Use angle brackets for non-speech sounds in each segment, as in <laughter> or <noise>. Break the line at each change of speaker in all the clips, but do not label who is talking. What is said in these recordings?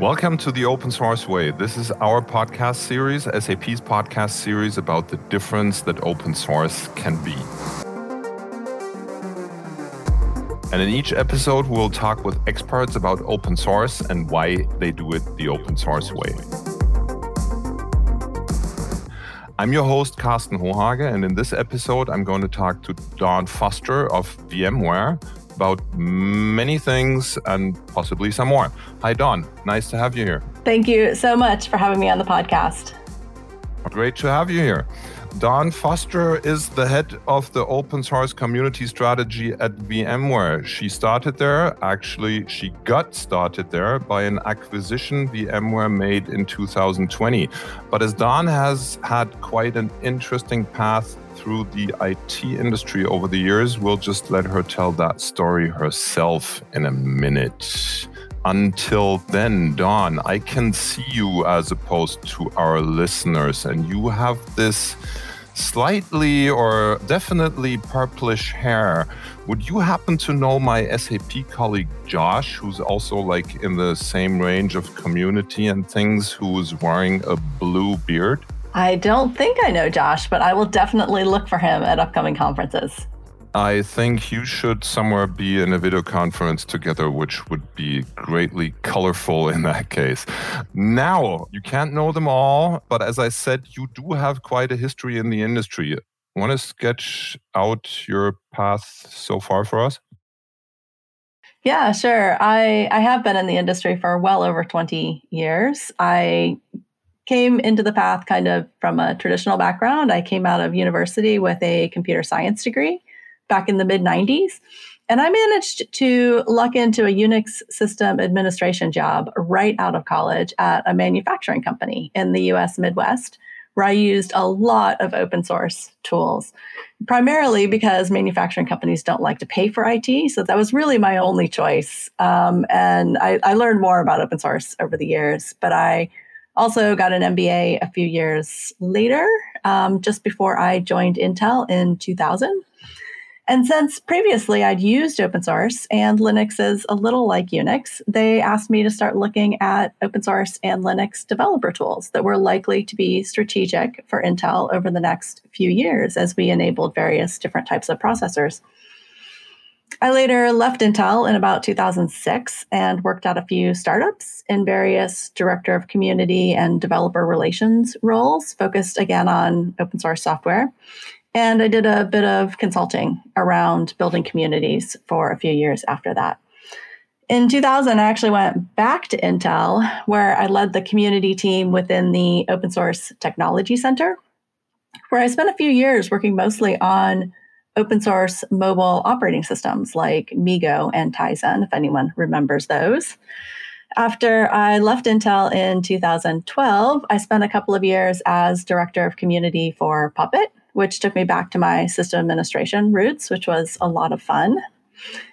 Welcome to the Open Source Way. This is our podcast series, SAP's podcast series about the difference that open source can be. And in each episode, we'll talk with experts about open source and why they do it the open source way. I'm your host, Karsten Hohage, and in this episode, I'm going to talk to Dawn Foster of VMware, about many things and possibly some more. Hi, Dawn. Nice to have you here.
Thank you so much for having me on the podcast.
Great to have you here. Dawn Foster is the head of the open source community strategy at VMware. She started there, actually, she got started there by an acquisition VMware made in 2020. But as Dawn has had quite an interesting path through the IT industry over the years. We'll just let her tell that story herself in a minute. Until then, Dawn, I can see you as opposed to our listeners, and you have this slightly or definitely purplish hair. Would you happen to know my SAP colleague Josh, who's also like in the same range of community and things, who's wearing a blue beard?
I don't think I know Josh, but I will definitely look for him at upcoming conferences.
I think you should somewhere be in a video conference together, which would be greatly colorful in that case. Now, you can't know them all, but as I said, you do have quite a history in the industry. Want to sketch out your path so far for us?
Yeah, sure. I, I have been in the industry for well over 20 years. I came into the path kind of from a traditional background. I came out of university with a computer science degree back in the mid 90s. And I managed to luck into a Unix system administration job right out of college at a manufacturing company in the US Midwest, where I used a lot of open source tools, primarily because manufacturing companies don't like to pay for IT. So that was really my only choice. Um, and I, I learned more about open source over the years, but I also got an MBA a few years later, um, just before I joined Intel in 2000. And since previously I'd used open source and Linux is a little like Unix, they asked me to start looking at open source and Linux developer tools that were likely to be strategic for Intel over the next few years as we enabled various different types of processors. I later left Intel in about 2006 and worked at a few startups in various director of community and developer relations roles, focused again on open source software. And I did a bit of consulting around building communities for a few years after that. In 2000, I actually went back to Intel, where I led the community team within the Open Source Technology Center, where I spent a few years working mostly on open source mobile operating systems like MeeGo and Tizen, if anyone remembers those. After I left Intel in 2012, I spent a couple of years as director of community for Puppet, which took me back to my system administration roots, which was a lot of fun.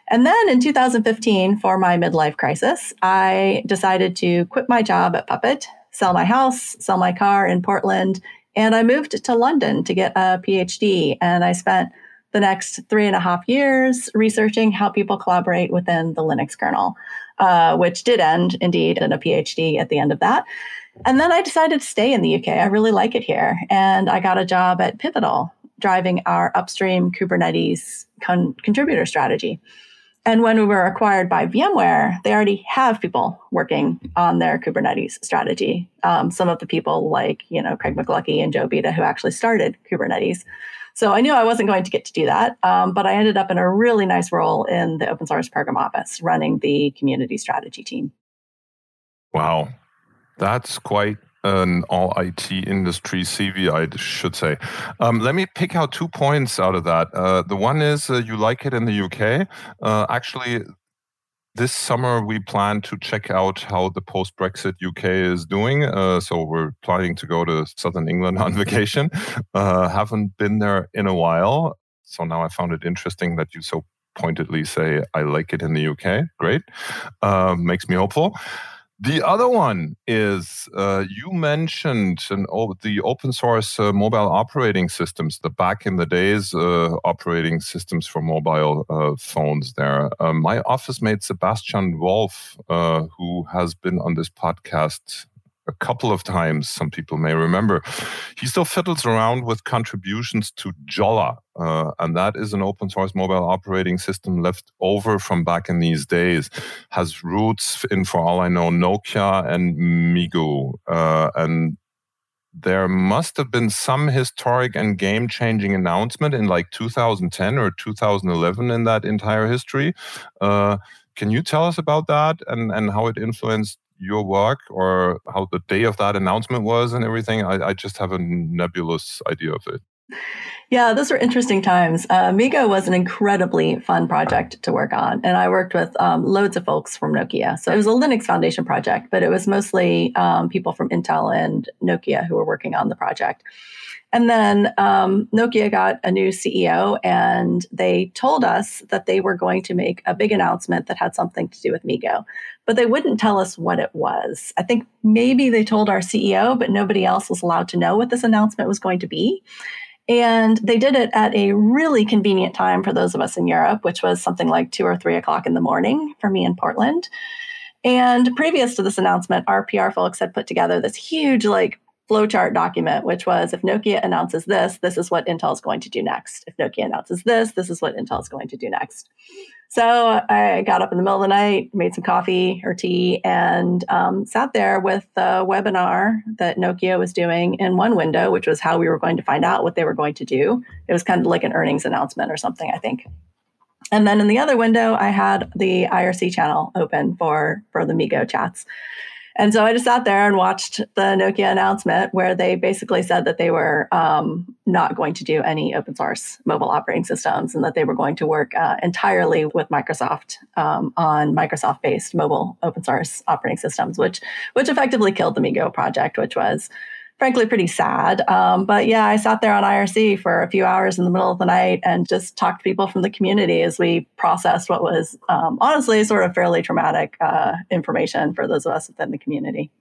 And then in 2015, for my midlife crisis, I decided to quit my job at Puppet, sell my house, sell my car in Portland, and I moved to London to get a PhD. And I spent the next three and a half years researching how people collaborate within the Linux kernel, uh, which did end indeed in a PhD at the end of that. And then I decided to stay in the UK. I really like it here. And I got a job at Pivotal, driving our upstream Kubernetes con- contributor strategy. And when we were acquired by VMware, they already have people working on their Kubernetes strategy. Um, some of the people like, you know, Craig McLuckie and Joe Beda, who actually started Kubernetes. So I knew I wasn't going to get to do that, um, but I ended up in a really nice role in the open source program office, running the community strategy team.
Wow, that's quite an all IT industry CV, I should say. Um, let me pick out two points out of that. Uh, the one is uh, you like it in the UK. Uh, actually, this summer we plan to check out how the post-Brexit UK is doing. Uh, so we're planning to go to Southern England <laughs> on vacation. Uh, haven't been there in a while, so now I found it interesting that you so pointedly say I like it in the UK. Great, uh, makes me hopeful. The other one is uh, you mentioned an, oh, the open source uh, mobile operating systems, the back in the days uh, operating systems for mobile uh, phones. There, uh, my office mate Sebastian Wolf, uh, who has been on this podcast a couple of times, some people may remember. He still fiddles around with contributions to Jolla, uh, and that is an open source mobile operating system left over from back in these days. Has roots in, for all I know, Nokia and MeeGo. Uh, and there must have been some historic and game changing announcement in like 2010 or 2011 in that entire history. Uh, can you tell us about that and, and how it influenced your work or how the day of that announcement was and everything? I, I just have a nebulous idea of it.
Yeah, those were interesting times. Uh, MeeGo was an incredibly fun project to work on, and I worked with um, loads of folks from Nokia. So it was a Linux Foundation project, but it was mostly um, people from Intel and Nokia who were working on the project. And then um, Nokia got a new CEO, and they told us that they were going to make a big announcement that had something to do with MeeGo, but they wouldn't tell us what it was. I think maybe they told our CEO, but nobody else was allowed to know what this announcement was going to be. And they did it at a really convenient time for those of us in Europe, which was something like two or three o'clock in the morning for me in Portland. And previous to this announcement, our PR folks had put together this huge, like, flowchart document, which was if Nokia announces this, this is what Intel is going to do next. If Nokia announces this, this is what Intel is going to do next. So I got up in the middle of the night, made some coffee or tea, and um, sat there with the webinar that Nokia was doing in one window, which was how we were going to find out what they were going to do. It was kind of like an earnings announcement or something, I think. And then in the other window, I had the IRC channel open for for the MeeGo chats. And so I just sat there and watched the Nokia announcement where they basically said that they were um, not going to do any open source mobile operating systems and that they were going to work uh, entirely with Microsoft um, on Microsoft based mobile open source operating systems, which, which effectively killed the MeeGo project, which was frankly pretty sad. Um, but yeah, I sat there on IRC for a few hours in the middle of the night and just talked to people from the community as we processed what was um, honestly sort of fairly traumatic uh, information for those of us within the community.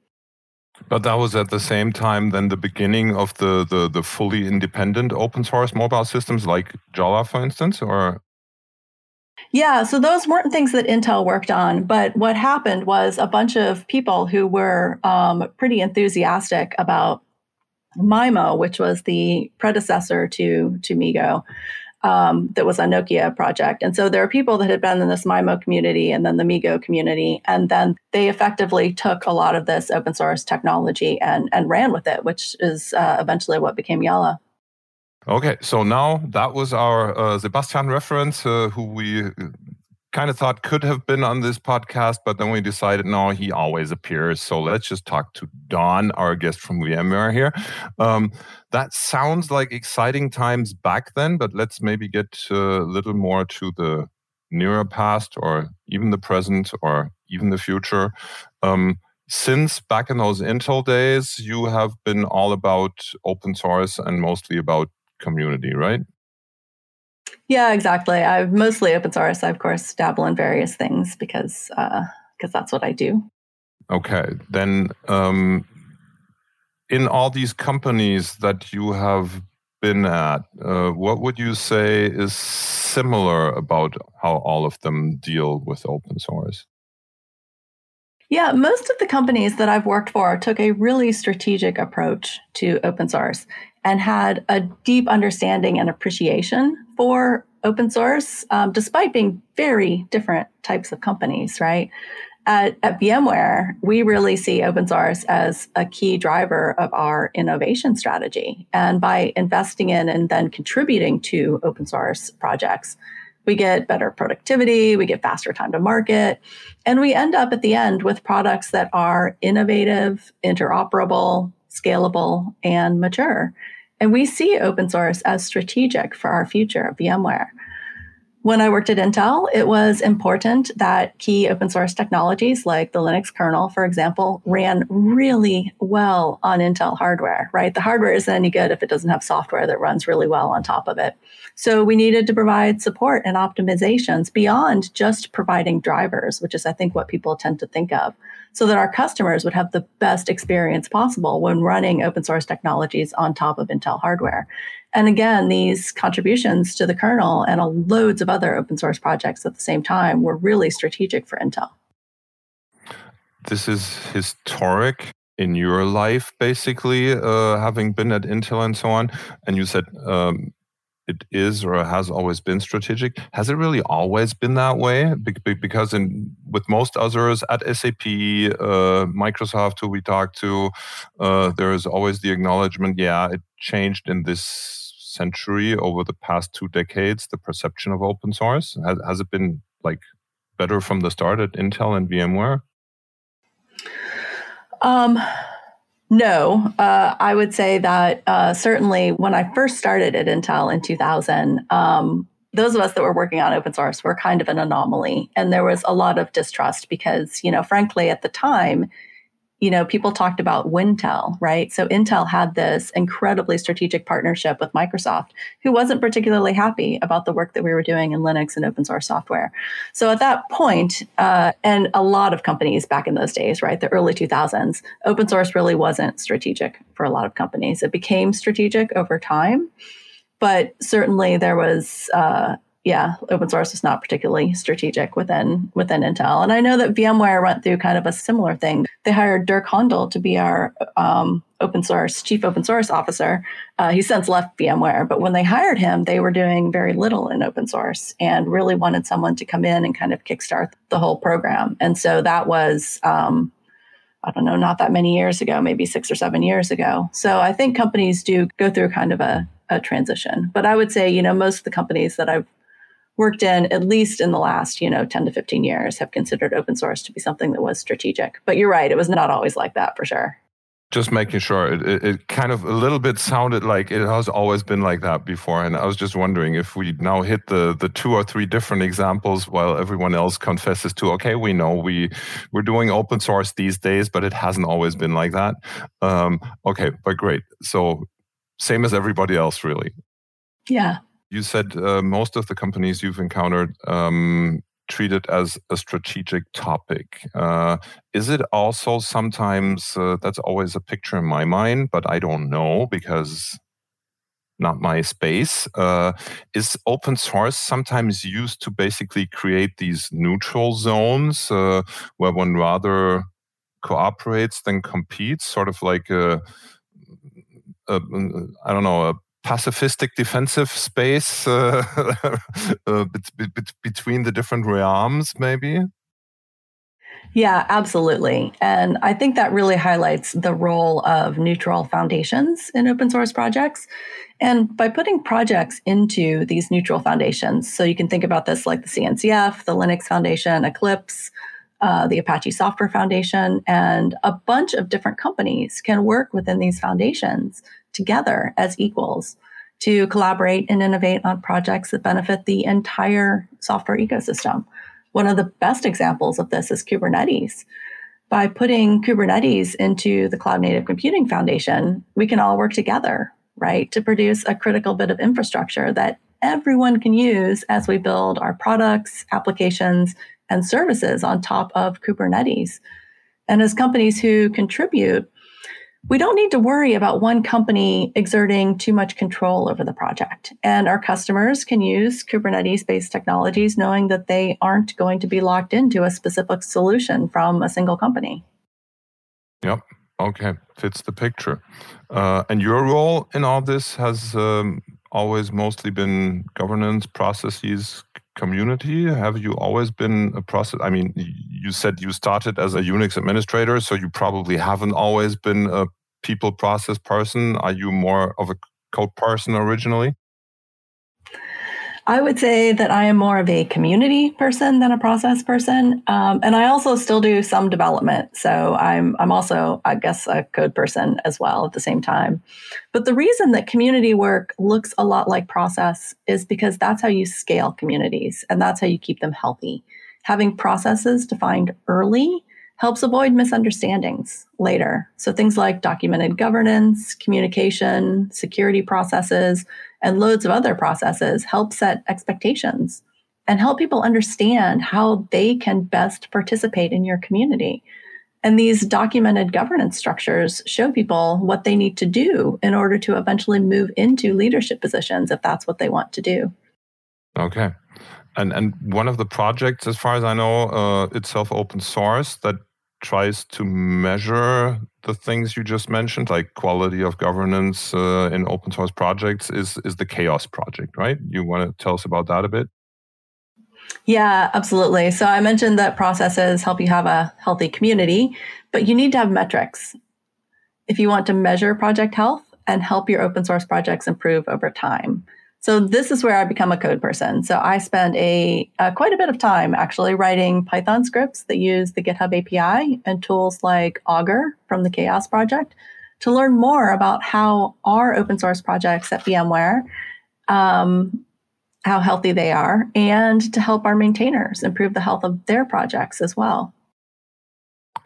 But that was at the same time then the beginning of the, the, the fully independent open source mobile systems like Jolla, for instance, or
yeah, so those weren't things that Intel worked on, but what happened was a bunch of people who were um, pretty enthusiastic about Maemo, which was the predecessor to to MeeGo, um, that was a Nokia project. And so there are people that had been in this Maemo community and then the MeeGo community, and then they effectively took a lot of this open source technology and and ran with it, which is uh, eventually what became Jolla.
Okay, so now that was our uh, Sebastian reference, uh, who we kind of thought could have been on this podcast, but then we decided no, he always appears. So let's just talk to Dawn, our guest from VMware here. Um, that sounds like exciting times back then, but let's maybe get a little more to the nearer past or even the present or even the future. Um, since back in those Intel days, you have been all about open source and mostly about community, right?
Yeah, exactly. I'm mostly open source. I, of course, dabble in various things because because uh, that's what I do.
Okay, then um, in all these companies that you have been at, uh, what would you say is similar about how all of them deal with open source?
Yeah, most of the companies that I've worked for took a really strategic approach to open source and had a deep understanding and appreciation for open source, um, despite being very different types of companies, right? At, at VMware, we really see open source as a key driver of our innovation strategy. And by investing in and then contributing to open source projects, we get better productivity, we get faster time to market, and we end up at the end with products that are innovative, interoperable, scalable, and mature. And we see open source as strategic for our future at VMware. When I worked at Intel, it was important that key open source technologies like the Linux kernel, for example, ran really well on Intel hardware, right? The hardware isn't any good if it doesn't have software that runs really well on top of it. So we needed to provide support and optimizations beyond just providing drivers, which is, I think, what people tend to think of. So that our customers would have the best experience possible when running open source technologies on top of Intel hardware. And again, these contributions to the kernel and loads of other open source projects at the same time were really strategic for Intel.
This is historic in your life, basically, uh, having been at Intel and so on. And you said um, it is or has always been strategic. Has it really always been that way? Because in with most others at SAP, uh, Microsoft, who we talk to, uh, there is always the acknowledgement. Yeah, it changed in this century over the past two decades. The perception of open source has, has it been like better from the start at Intel and VMware?
Um, no, uh, I would say that uh, certainly when I first started at Intel in 2000, um, those of us that were working on open source were kind of an anomaly. And there was a lot of distrust because, you know, frankly, at the time, you know, people talked about Wintel, right? So Intel had this incredibly strategic partnership with Microsoft, who wasn't particularly happy about the work that we were doing in Linux and open source software. So at that point, uh, and a lot of companies back in those days, right, the early 2000s, open source really wasn't strategic for a lot of companies. It became strategic over time, but certainly there was uh, yeah, open source is not particularly strategic within within Intel. And I know that VMware went through kind of a similar thing. They hired Dirk Hohndel to be our um, open source chief open source officer. Uh, since left VMware, but when they hired him, they were doing very little in open source and really wanted someone to come in and kind of kickstart the whole program. And so that was. Um, I don't know, not that many years ago, maybe six or seven years ago. So I think companies do go through kind of a, a transition. But I would say, you know, most of the companies that I've worked in at least in the last you know 10 to 15 years have considered open source to be something that was strategic. But you're right it was not always like that for sure.
Just making sure. It, it, it, kind of a little bit sounded like it has always been like that before and i was just wondering if we now hit the the two or three different examples while everyone else confesses to okay we know we we're doing open source these days but it hasn't always been like that. Um, okay but great. So same as everybody else really.
Yeah
you said uh, most of the companies you've encountered um, treat it as a strategic topic. Uh, is it also sometimes, uh, that's always a picture in my mind, but I don't know because not my space. Uh, is open source sometimes used to basically create these neutral zones uh, where one rather cooperates than competes, sort of like a, a I don't know, a pacifistic defensive space uh, <laughs> uh, between the different realms, maybe?
Yeah, absolutely. And I think that really highlights the role of neutral foundations in open source projects. And by putting projects into these neutral foundations, so you can think about this like the CNCF, the Linux Foundation, Eclipse, uh, the Apache Software Foundation, and a bunch of different companies can work within these foundations together as equals to collaborate and innovate on projects that benefit the entire software ecosystem. One of the best examples of this is Kubernetes. By putting Kubernetes into the Cloud Native Computing Foundation, we can all work together, right, to produce a critical bit of infrastructure that everyone can use as we build our products, applications, and services on top of Kubernetes. And as companies who contribute we don't need to worry about one company exerting too much control over the project. And our customers can use Kubernetes based technologies knowing that they aren't going to be locked into a specific solution from a single company.
Yep. Okay. Fits the picture. Uh, and your role in all this has um, always mostly been governance, processes, community? Have you always been a process? I mean, you said you started as a Unix administrator, so you probably haven't always been a people process person. Are you more of a code person originally?
I would say that I am more of a community person than a process person, um, and I also still do some development. So I'm I'm also, I guess, a code person as well at the same time. But the reason that community work looks a lot like process is because that's how you scale communities, and that's how you keep them healthy. Having processes defined early helps avoid misunderstandings later. So things like documented governance, communication, security processes, and loads of other processes help set expectations and help people understand how they can best participate in your community. And these documented governance structures show people what they need to do in order to eventually move into leadership positions if that's what they want to do.
Okay. And and one of the projects, as far as I know, uh, itself open source that tries to measure the things you just mentioned, like quality of governance uh, in open source projects, is is the CHAOSS project, right? You want to tell us about that a bit?
Yeah, absolutely. So I mentioned that processes help you have a healthy community, but you need to have metrics if you want to measure project health and help your open source projects improve over time. So this is where I become a code person. So I spend a uh, quite a bit of time actually writing Python scripts that use the GitHub API and tools like Augur from the CHAOSS project to learn more about how our open source projects at VMware, um, how healthy they are, and to help our maintainers improve the health of their projects as well.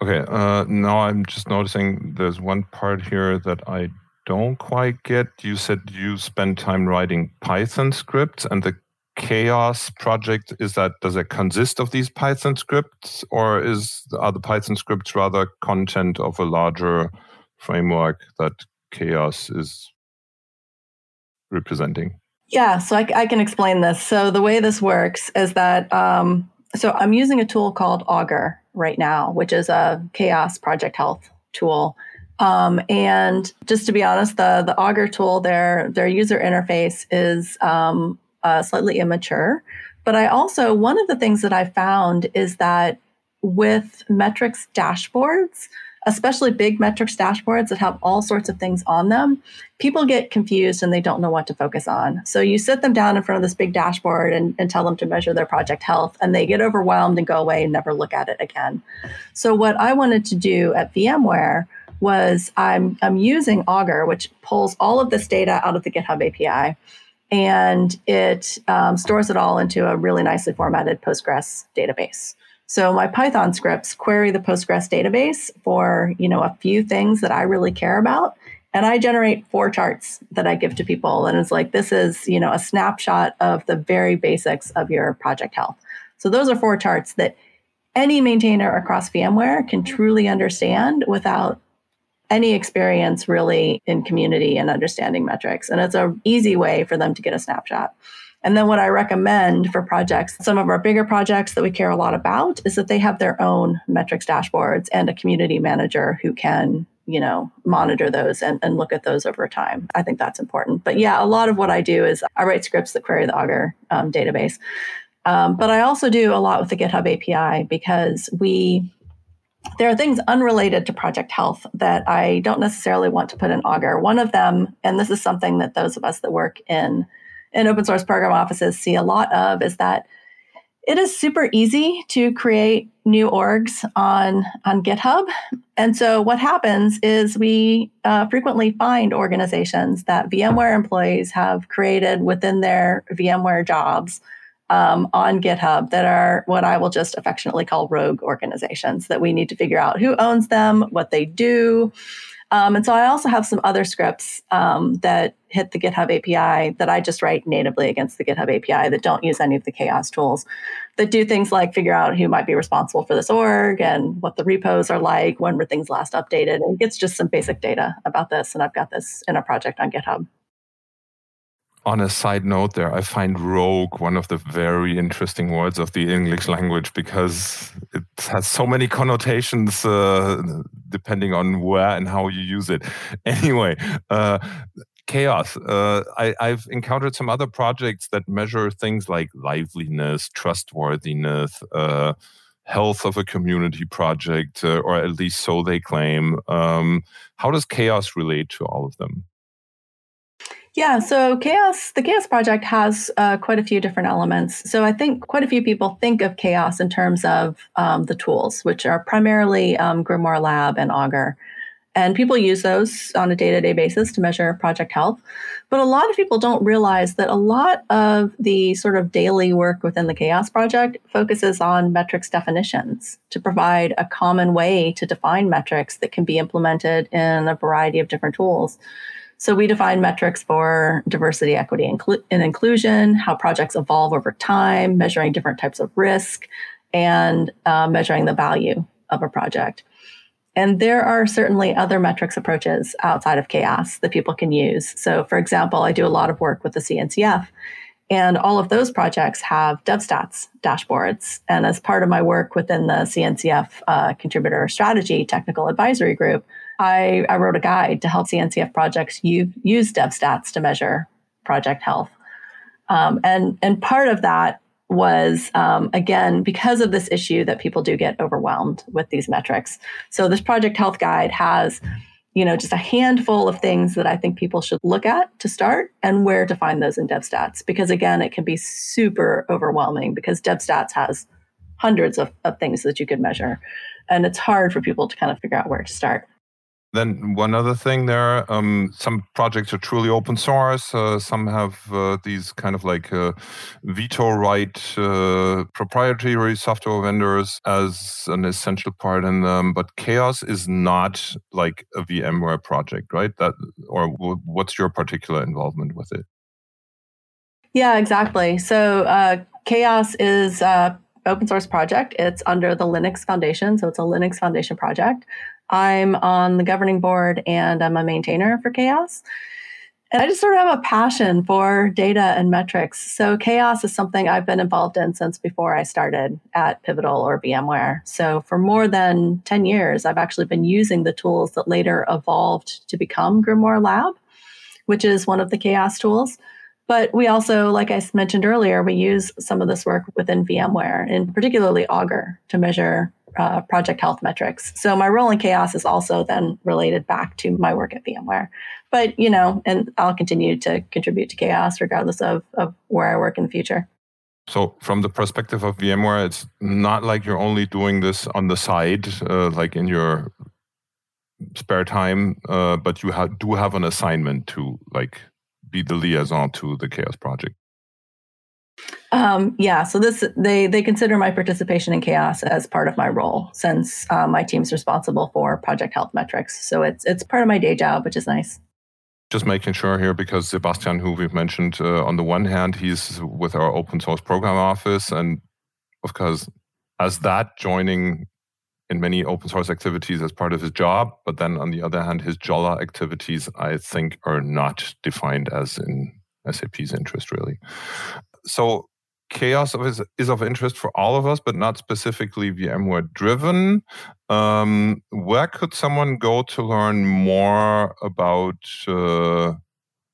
Okay, uh, now I'm just noticing there's one part here that I don't quite get. You said you spend time writing Python scripts, and the CHAOSS project is that does it consist of these Python scripts, or is are the Python scripts rather content of a larger framework that CHAOSS is representing?
Yeah, so I, I, can explain this. So the way this works is that um, so I'm using a tool called Augur right now, which is a CHAOSS project health tool. Um, and just to be honest, the the Augur tool, their their user interface is um, uh, slightly immature. But I also one of the things that I found is that with metrics dashboards, especially big metrics dashboards that have all sorts of things on them, people get confused and they don't know what to focus on. So you sit them down in front of this big dashboard and, and tell them to measure their project health, and they get overwhelmed and go away and never look at it again. So what I wanted to do at VMware was I'm I'm using Augur, which pulls all of this data out of the GitHub API, and it um, stores it all into a really nicely formatted Postgres database. So my Python scripts query the Postgres database for you know a few things that I really care about, and I generate four charts that I give to people, and it's like this is you know a snapshot of the very basics of your project health. So those are four charts that any maintainer across VMware can truly understand without any experience really in community and understanding metrics. And it's an easy way for them to get a snapshot. And then what I recommend for projects, some of our bigger projects that we care a lot about, is that they have their own metrics dashboards and a community manager who can, you know, monitor those and, and look at those over time. I think that's important. But yeah, a lot of what I do is I write scripts that query the Augur um, database. Um, but I also do a lot with the GitHub API because we there are things unrelated to project health that I don't necessarily want to put in Augur. One of them, and this is something that those of us that work in in open source program offices see a lot of, is that it is super easy to create new orgs on on GitHub. And so what happens is we uh, frequently find organizations that VMware employees have created within their VMware jobs um, on GitHub that are what I will just affectionately call rogue organizations that we need to figure out who owns them, what they do. Um, and so I also have some other scripts um, that hit the GitHub API that I just write natively against the GitHub API that don't use any of the CHAOSS tools that do things like figure out who might be responsible for this org and what the repos are like, when were things last updated. And gets just some basic data about this. And I've got this in a project on GitHub
on a side note there i find rogue one of the very interesting words of the english language because it has so many connotations uh, depending on where and how you use it. <laughs> Anyway uh, CHAOSS uh, I, i've encountered some other projects that measure things like liveliness trustworthiness uh, health of a community project uh, or at least so they claim. Um, how does CHAOSS relate to all of them
yeah, so CHAOSS, the CHAOSS project has uh, quite a few different elements. So I think quite a few people think of CHAOSS in terms of um, the tools, which are primarily um, Grimoire Lab and Augur. And people use those on a day to day basis to measure project health. But a lot of people don't realize that a lot of the sort of daily work within the CHAOSS project focuses on metrics definitions to provide a common way to define metrics that can be implemented in a variety of different tools. So we define metrics for diversity, equity, and inclusion, how projects evolve over time, measuring different types of risk, and uh, measuring the value of a project. And there are certainly other metrics approaches outside of CHAOSS that people can use. So, for example, I do a lot of work with the CNCF, and all of those projects have DevStats dashboards. And as part of my work within the CNCF uh, contributor strategy technical advisory group, I, I, wrote a guide to help CNCF projects use, DevStats to measure project health. Um, and, and part of that was um, again because of this issue that people do get overwhelmed with these metrics. So this project health guide has you know just a handful of things that i think people should look at to start and where to find those in devstats because again it can be super overwhelming because devstats has hundreds of, of things that you could measure. And it's hard for people to kind of figure out where to start
then one other thing there, um, some projects are truly open source. Uh, some have uh, these kind of like uh, veto right uh, proprietary software vendors as an essential part in them. But CHAOSS is not like a VMware project, right? That or what's your particular involvement with it?
Yeah, exactly. So uh, CHAOSS is open source project. It's under the Linux Foundation, so it's a Linux Foundation project. I'm on the governing board and I'm a maintainer for CHAOSS. And I just sort of have a passion for data and metrics. So CHAOSS is something I've been involved in since before I started at Pivotal or VMware. So for more than 10 years, I've actually been using the tools that later evolved to become Grimoire Lab, which is one of the CHAOSS tools. But we also, like I mentioned earlier, we use some of this work within VMware, and particularly Augur, to measure uh, project health metrics. So my role in CHAOSS is also then related back to my work at VMware. But you know, and I'll continue to contribute to CHAOSS regardless of, of where I work in the future.
So, from the perspective of VMware, it's not like you're only doing this on the side, uh, like in your spare time, uh, but you ha- do have an assignment to like be the liaison to the CHAOSS project.
Um, yeah, so this they they consider my participation in CHAOSS as part of my role since uh, my team's responsible for project health metrics. So it's it's part of my day job, which is nice.
Just making sure here because Sebastian, who we've mentioned, uh, on the one hand, he's with our open source program office, and of course, as that joining in many open source activities as part of his job, but then on the other hand, his Jolla activities, I think, are not defined as in SAP's interest really so CHAOSS is, is of interest for all of us, but not specifically VMware driven. Um, where could someone go to learn more about, uh,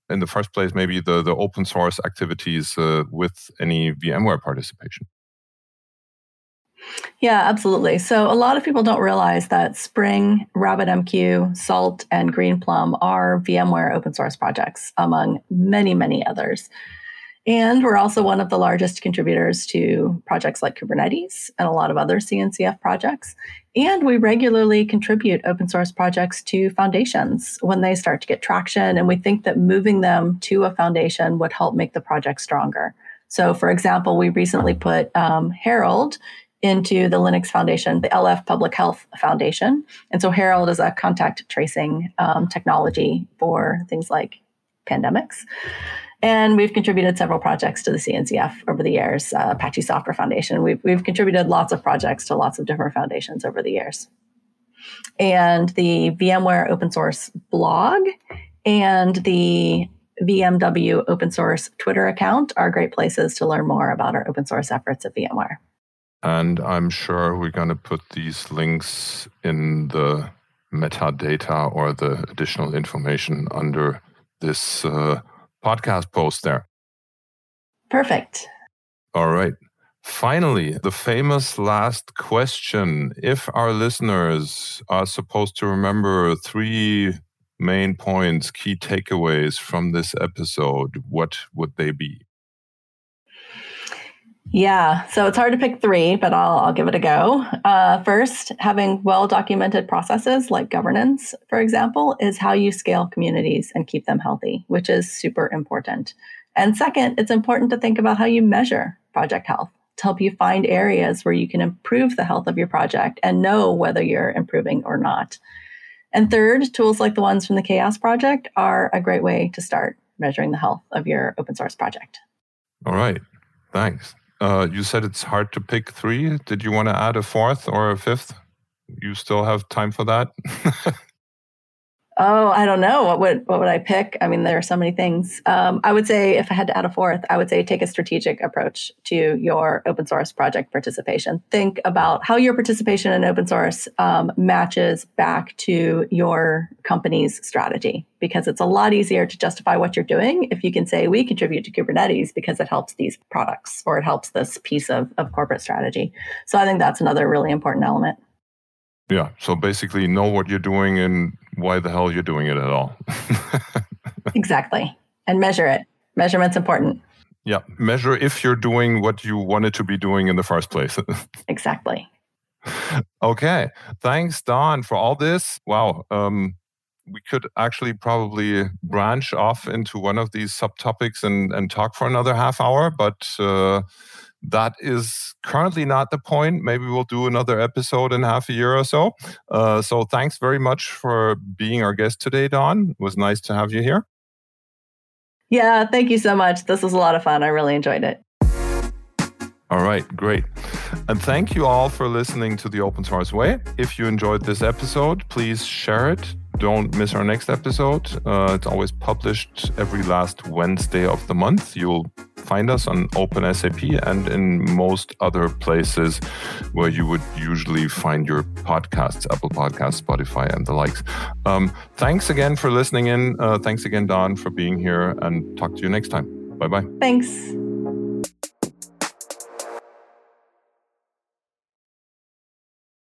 in the first place, maybe the, the open source activities uh, with any VMware participation?
Yeah, absolutely. So a lot of people don't realize that Spring, RabbitMQ, Salt, and Greenplum are VMware open source projects, among many, many others. And we're also one of the largest contributors to projects like Kubernetes and a lot of other CNCF projects. And we regularly contribute open source projects to foundations when they start to get traction. And we think that moving them to a foundation would help make the project stronger. So, for example, we recently put um, Herald into the Linux Foundation, the LF Public Health Foundation. And so Herald is a contact tracing um, technology for things like pandemics. And we've contributed several projects to the CNCF over the years, uh, Apache Software Foundation. We've, we've contributed lots of projects to lots of different foundations over the years. And the VMware open source blog and the VMW open source Twitter account are great places to learn more about our open source efforts at VMware.
And I'm sure we're going to put these links in the metadata or the additional information under this uh, podcast post there.
Perfect.
All right. Finally, the famous last question. If our listeners are supposed to remember three main points, key takeaways from this episode, what would they be?
Yeah, so it's hard to pick three, but I'll, I'll give it a go. Uh, first, having well documented processes like governance, for example, is how you scale communities and keep them healthy, which is super important. And second, it's important to think about how you measure project health to help you find areas where you can improve the health of your project and know whether you're improving or not. And third, tools like the ones from the CHAOSS Project are a great way to start measuring the health of your open source project.
All right. Thanks. Uh, you said it's hard to pick three. Did you want to add a fourth or a fifth? You still have time for that? <laughs>
Oh, I don't know. What would what would I pick? I mean, there are so many things. Um, I would say if I had to add a fourth, I would say take a strategic approach to your open source project participation. Think about how your participation in open source um, matches back to your company's strategy, because it's a lot easier to justify what you're doing if you can say we contribute to Kubernetes because it helps these products or it helps this piece of, of corporate strategy. So I think that's another really important element.
Yeah. So basically, know what you're doing and why the hell you're doing it at all. <laughs>
exactly. And measure it. Measurement's important.
Yeah. Measure if you're doing what you wanted to be doing in the first place. <laughs>
exactly.
Okay. Thanks, Dawn, for all this. Wow. Um, we could actually probably branch off into one of these subtopics and, and talk for another half hour, but uh, that is currently not the point. Maybe we'll do another episode in half a year or so. Uh, so thanks very much for being our guest today, Dawn. It was nice to have you here.
Yeah, thank you so much. This was a lot of fun. I really enjoyed it.
All right, great. And thank you all for listening to the Open Source Way. If you enjoyed this episode, please share it don't miss our next episode. Uh, it's always published every last Wednesday of the month. You'll find us on OpenSAP and in most other places where you would usually find your podcasts, Apple Podcasts, Spotify, and the likes. Um, thanks again for listening in. Uh, thanks again, Dawn, for being here, and talk to you next time. Bye bye.
Thanks.